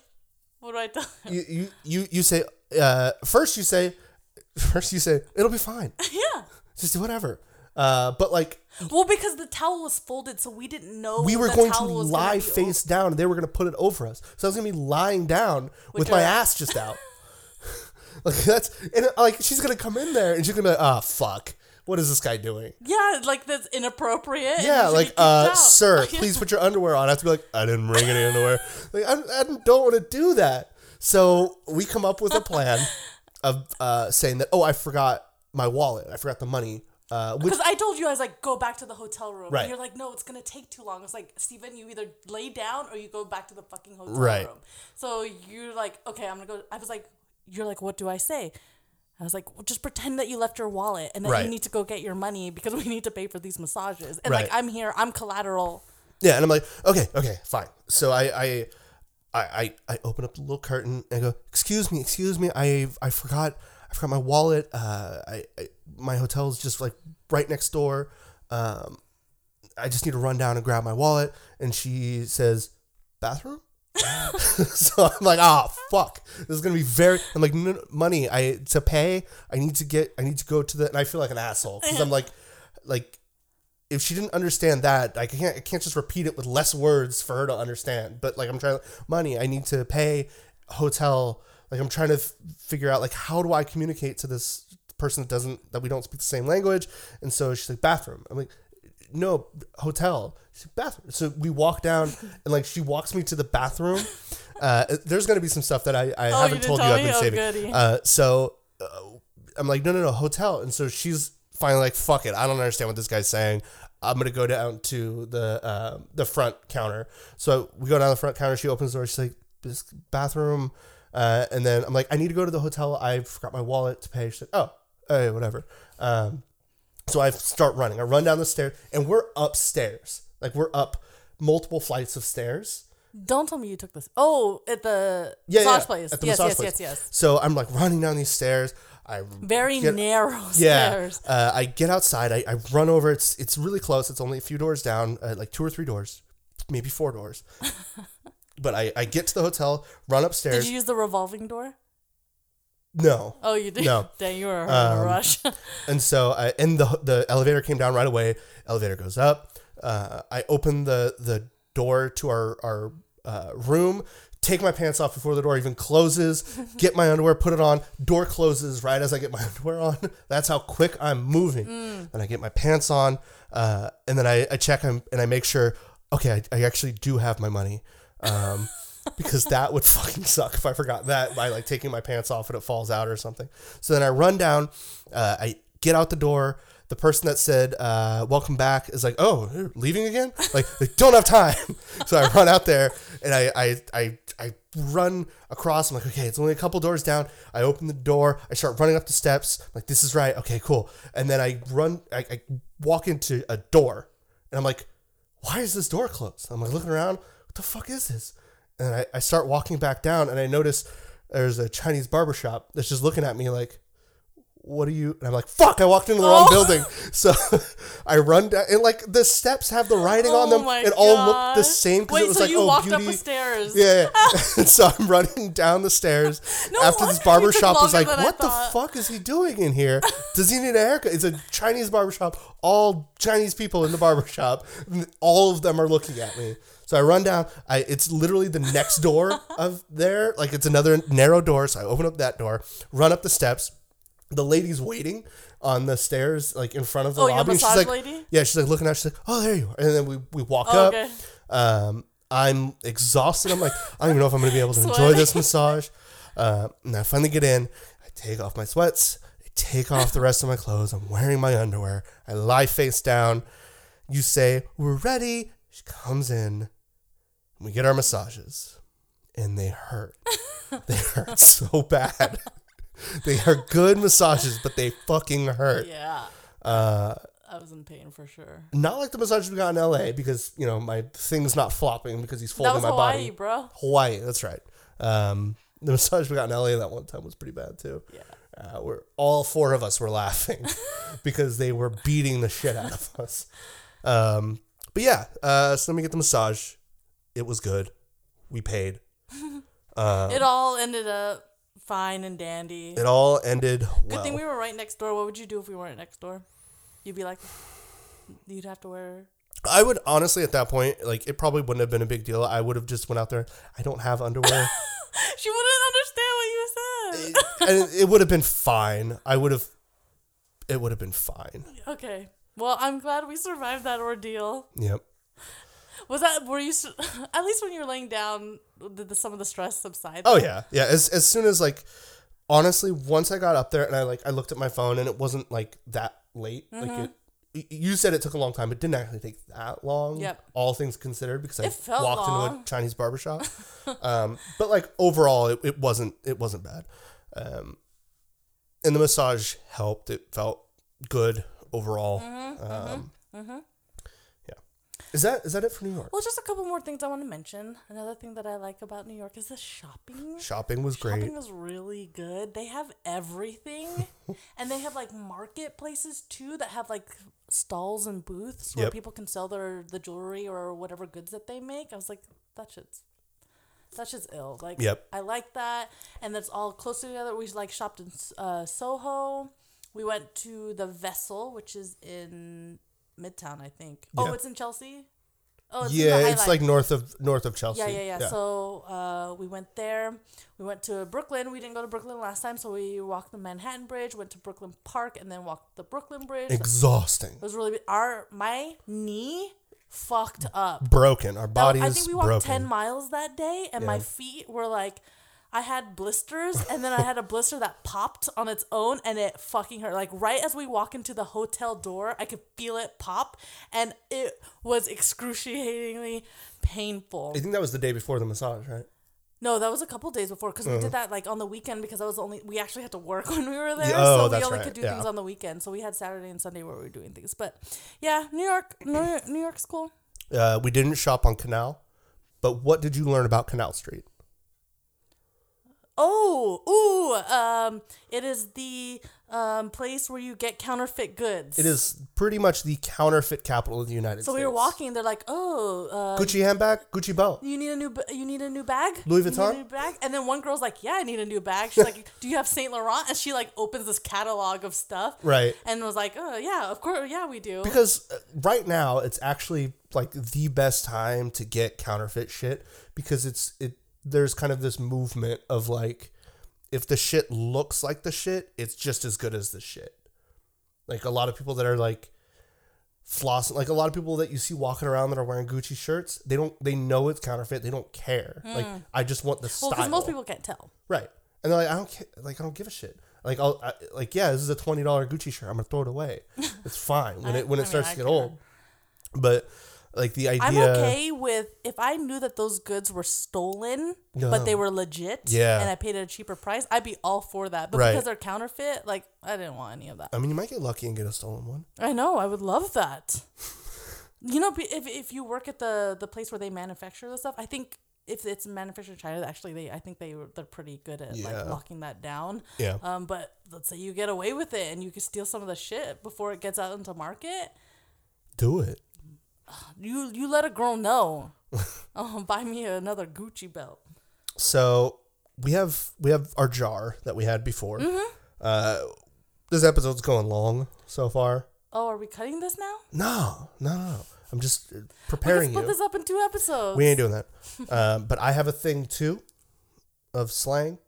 what do I tell him? You you you, you say uh, first. You say first. You say it'll be fine. Yeah. Just do whatever. Uh, but like Well, because the towel was folded, so we didn't know we were going to gonna lie face down, and they were going to put it over us. So I was going to be lying down with, With my ass just out. like that's and like she's going to come in there and she's going to be like, "Ah, fuck, what is this guy doing?" Yeah, like that's inappropriate. Yeah, like, uh, sir, please put your underwear on. I have to be like, I didn't bring any underwear. Like, I, I don't want to do that. So we come up with a plan of uh, saying that, oh, I forgot my wallet. I forgot the money. Uh, Because I told you, I was like, go back to the hotel room. Right. And you're like, no, it's going to take too long. It's like, Steven, you either lay down or you go back to the fucking hotel Right. room. So you're like, okay, I'm going to go. I was like, you're like, what do I say? I was like, well, just pretend that you left your wallet and that Right. you need to go get your money because we need to pay for these massages. And Right. like, I'm here, I'm collateral. Yeah, and I'm like, okay, okay, fine. So I I I I, I open up the little curtain and I go, excuse me, excuse me, I I forgot I forgot my wallet. Uh, I, I my hotel's just like right next door. Um, I just need to run down and grab my wallet. And she says, bathroom. so I'm like, ah, fuck. This is gonna be very. I'm like, money. I to pay. I need to get. I need to go to the. And I feel like an asshole because I'm like, like if she didn't understand that, I can't I can't just repeat it with less words for her to understand. But like I'm trying money, I need to pay hotel. Like I'm trying to f- figure out like how do I communicate to this person that doesn't that we don't speak the same language. And so she's like bathroom. I'm like no hotel. She's like, bathroom. So we walk down and like she walks me to the bathroom. Uh, there's gonna be some stuff that I, I Oh, haven't didn't told you I've been Oh, saving. Uh, so uh, I'm like, no, no, no, hotel. And so she's finally like, fuck it. I don't understand what this guy's saying. I'm gonna go down to the uh, the front counter. So we go down the front counter. She opens the door. She's like, this bathroom. Uh, and then I'm like, I need to go to the hotel. I forgot my wallet to pay. She's like, oh, hey, whatever. Um, so I start running. I run down the stairs, and we're upstairs. Like we're up multiple flights of stairs. Don't tell me you took this. Oh, at the Yeah, massage yeah, place. at the yes, massage yes, place. yes, yes. So I'm like running down these stairs. I Very get- narrow Yeah, stairs. uh, I get outside. I, I run over. It's it's really close. It's only a few doors down, uh, like two or three doors, maybe four doors. but I, I get to the hotel, run upstairs. Did you use the revolving door? No. Oh, you did. No. Dang, you were in Um, a rush. And so, I, and the the elevator came down right away. Elevator goes up. Uh, I open the the door to our our uh, room. Take my pants off before the door even closes. Get my underwear, put it on. Door closes right as I get my underwear on. That's how quick I'm moving. And I get my pants on, uh, and then I, I check and I make sure. Okay, I, I actually do have my money. Um, because that would fucking suck if I forgot that by like taking my pants off and it falls out or something. So then I run down, uh, I get out the door. The person that said uh, "Welcome back" is like, "Oh, leaving again?" Like, they don't have time. So I run out there and I I I, I run across. I'm like, "Okay, it's only a couple doors down." I open the door. I start running up the steps. I'm like, "This is right." Okay, cool. And then I run. I, I walk into a door, and I'm like, why is this door closed? I'm like looking around, what the fuck is this? And I, I start walking back down and I notice there's a Chinese barber shop that's just looking at me like, what are you? And I'm like, fuck, I walked into the wrong Oh. building. So I run down and like the steps have the writing on Oh them. my It all looked the same because it was so like, you oh, walked beauty. up the stairs? Yeah, yeah. so I'm running down the stairs No after this wonder barber shop was like, "What the fuck is he doing in here? Does he need a haircut?" It's a Chinese barber shop. All Chinese people in the barber shop. All of them are looking at me. So I run down. I it's literally the next door of there. Like it's another narrow door. So I open up that door, run up the steps. The lady's waiting on the stairs, like in front of the Oh, your lobby. she's massage like, lady? yeah, she's like looking out. She's like, oh, there you are. And then we, we walk Oh, up. okay. Um, I'm exhausted. I'm like, I don't even know if I'm going to be able to enjoy this massage. Uh, and I finally get in. I take off my sweats. I take off the rest of my clothes. I'm wearing my underwear. I lie face down. You say, We're ready. She comes in. We get our massages. And they hurt. they hurt so bad. they are good massages, but they fucking hurt. Yeah. Uh, I was in pain for sure. not like the massages we got in LA because, you know, my thing's not flopping because he's folding That was my Hawaii, body. bro. Hawaii, that's right. Um, the massage we got in LA that one time was pretty bad too. Yeah. Uh, we're all four of us were laughing because they were beating the shit out of us. Um, but yeah, uh, so let me get the massage. It was good. We paid. Uh, It all ended up fine and dandy. it all ended well. Good thing we were right next door. What would you do if we weren't next door? You'd be like, you'd have to wear. I would honestly at that point, like, it probably wouldn't have been a big deal. I would have just went out there. I don't have underwear. She wouldn't understand what you said. and it would have been fine. I would have. It would have been fine. okay. Well, I'm glad we survived that ordeal. Yep. Was that were you at least when you were laying down? Did the, some of the stress subside? Oh yeah, yeah. As as soon as like, honestly, once I got up there and I like I looked at my phone and it wasn't like that late. Like Mm-hmm. it. You said it took a long time. It didn't actually take that long. Yep. All things considered, because I walked into a Chinese barbershop. um, but like overall, it, it wasn't it wasn't bad. Um, and the massage helped. It felt good overall. Mm-hmm, um, Yeah. Is that is that it for New York? Well, just a couple more things I want to mention. Another thing that I like about New York is the shopping. Shopping was great. Shopping was really good. They have everything, and they have like marketplaces too that have like stalls and booths where Yep. people can sell their the jewelry or whatever goods that they make. I was like, that shit's that shit's ill. Like, Yep. I like that, and that's all close together. We like shopped in uh, Soho. We went to the Vessel, which is in Midtown, I think. Oh, it's in Chelsea. Oh, it's yeah, it's like north of north of Chelsea. Yeah, yeah, yeah. So uh, we went there. We went to Brooklyn. We didn't go to Brooklyn last time, so we walked the Manhattan Bridge, went to Brooklyn Park, and then walked the Brooklyn Bridge. exhausting, it was really our my knee fucked up. broken. Our body I think we walked broken. ten miles that day, and my feet were like. I had blisters, and then I had a blister that popped on its own, and it fucking hurt. Like right as we walk into the hotel door, I could feel it pop, and it was excruciatingly painful. I think that was the day before the massage, right? No, that was a couple days before because we did that like on the weekend because I was only we actually had to work when we were there, oh, so we only right, could do yeah. things on the weekend. So we had Saturday and Sunday where we were doing things. But yeah, New York, New, York, New York's cool. Uh, we didn't shop on Canal, but what did you learn about Canal Street? Oh, ooh, um, it is the um place where you get counterfeit goods. It is pretty much the counterfeit capital of the United So States. So we were walking. They're like, "Oh, uh, Gucci handbag, Gucci belt. you need a new, you need a new bag, Louis You need a Vuitton? new bag." And then one girl's like, "Yeah, I need a new bag." She's like, "Do you have Saint Laurent?" And she like opens this catalog of stuff, Right. And was like, "Oh yeah, of course, yeah, we do." Because uh, right now it's actually like the best time to get counterfeit shit because it's it there's kind of this movement of like if the shit looks like the shit, it's just as good as the shit. Like a lot of people that are like flossing like a lot of people that you see walking around that are wearing Gucci shirts, they don't they know it's counterfeit, they don't care. Hmm. Like I just want the well, style. because most people can't tell. Right. And they're like, I don't care. Like, I don't give a shit. Like, I'll I, like, yeah, this is a twenty dollar Gucci shirt. I'm gonna throw it away. It's fine when I- it when I it mean, starts I to get care. old. But like the idea, I'm okay with if I knew that those goods were stolen, but they were legit, Yeah. and I paid at a cheaper price. I'd be all for that. But Right. because they're counterfeit, like I didn't want any of that. I mean, you might get lucky and get a stolen one. I know. I would love that. you know, if if you work at the the place where they manufacture the stuff, I think if it's manufactured in China, actually they I think they they're pretty good at Yeah. like locking that down. Yeah. Um, but let's say you get away with it and you can steal some of the shit before it gets out into market. Do it. You you let a girl know. oh, buy me another Gucci belt. So we have we have our jar that we had before. Mm-hmm. Uh, this episode's going long so far. Oh, are we cutting this now? No, no, no. I'm just uh, We can preparing split you. this up in two episodes. We ain't doing that. um, but I have a thing too of slang.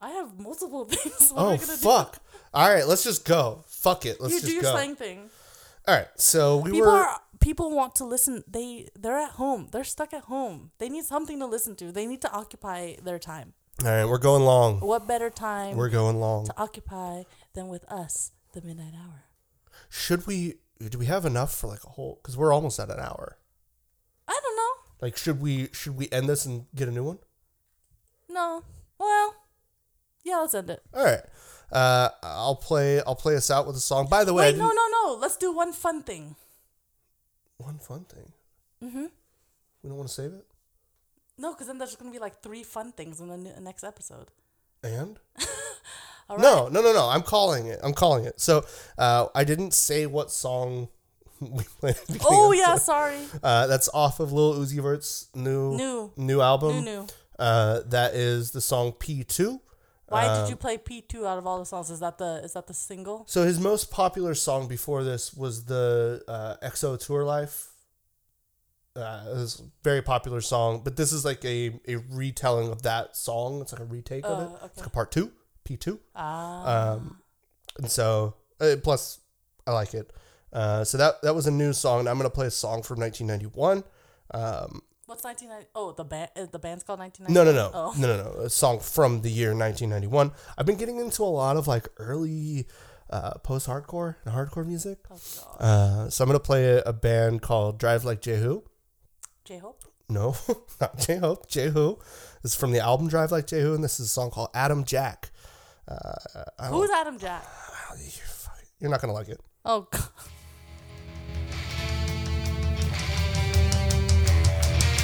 I have multiple things. What am Oh I gonna fuck! All right, let's just go. Fuck it. Let's You just do your go. slang thing. All right, so we People were. are people want to listen. They they're at home. They're stuck at home. They need something to listen to. They need to occupy their time. All right, we're going long. What better time We're going long. to occupy than with us, the midnight hour? Should we? Do we have enough for like a whole? Because we're almost at an hour. I don't know. Like, should we? Should we end this and get a new one? No. Well, yeah, let's end it. All right. Uh, I'll play. I'll play us out with a song. By the way, Wait, no, no, no. Let's do one fun thing. One fun thing. Mm-hmm. We don't want to save it. No, because then there's just gonna be like three fun things in the ne- next episode. And All right. no, no, no, no. I'm calling it. I'm calling it. So, uh, I didn't say what song we played. at the beginning Oh yeah, episode. sorry. Uh, that's off of Lil Uzi Vert's new New. new album. New, new. Uh, that is the song P2. Why Um, did you play P two out of all the songs? Is that the is that the single? So his most popular song before this was the uh, XO Tour Llif3. Uh, it was a very popular song, but this is like a, a retelling of that song. It's like a retake of it. Oh, It's like a part two, P two. Ah. Um, and so uh, plus I like it. Uh, so that that was a new song. And I'm gonna play a song from 1991. Um, What's 1990? Oh, the band. uh, The band's called 1990. no, no, no, Oh. no, no, no. A song from the year 1991. I've been getting into a lot of like early uh, post hardcore and hardcore music. Oh god. Uh, so I'm gonna play a, a band called Drive Like Jehu. Jehu. No, not Jehu. Jehu. This is from the album Drive Like Jehu, and this is a song called Atom Jack. Uh, Who's Atom Jack? you're not gonna like it. Oh god.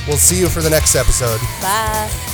We'll see you for the next episode. Bye.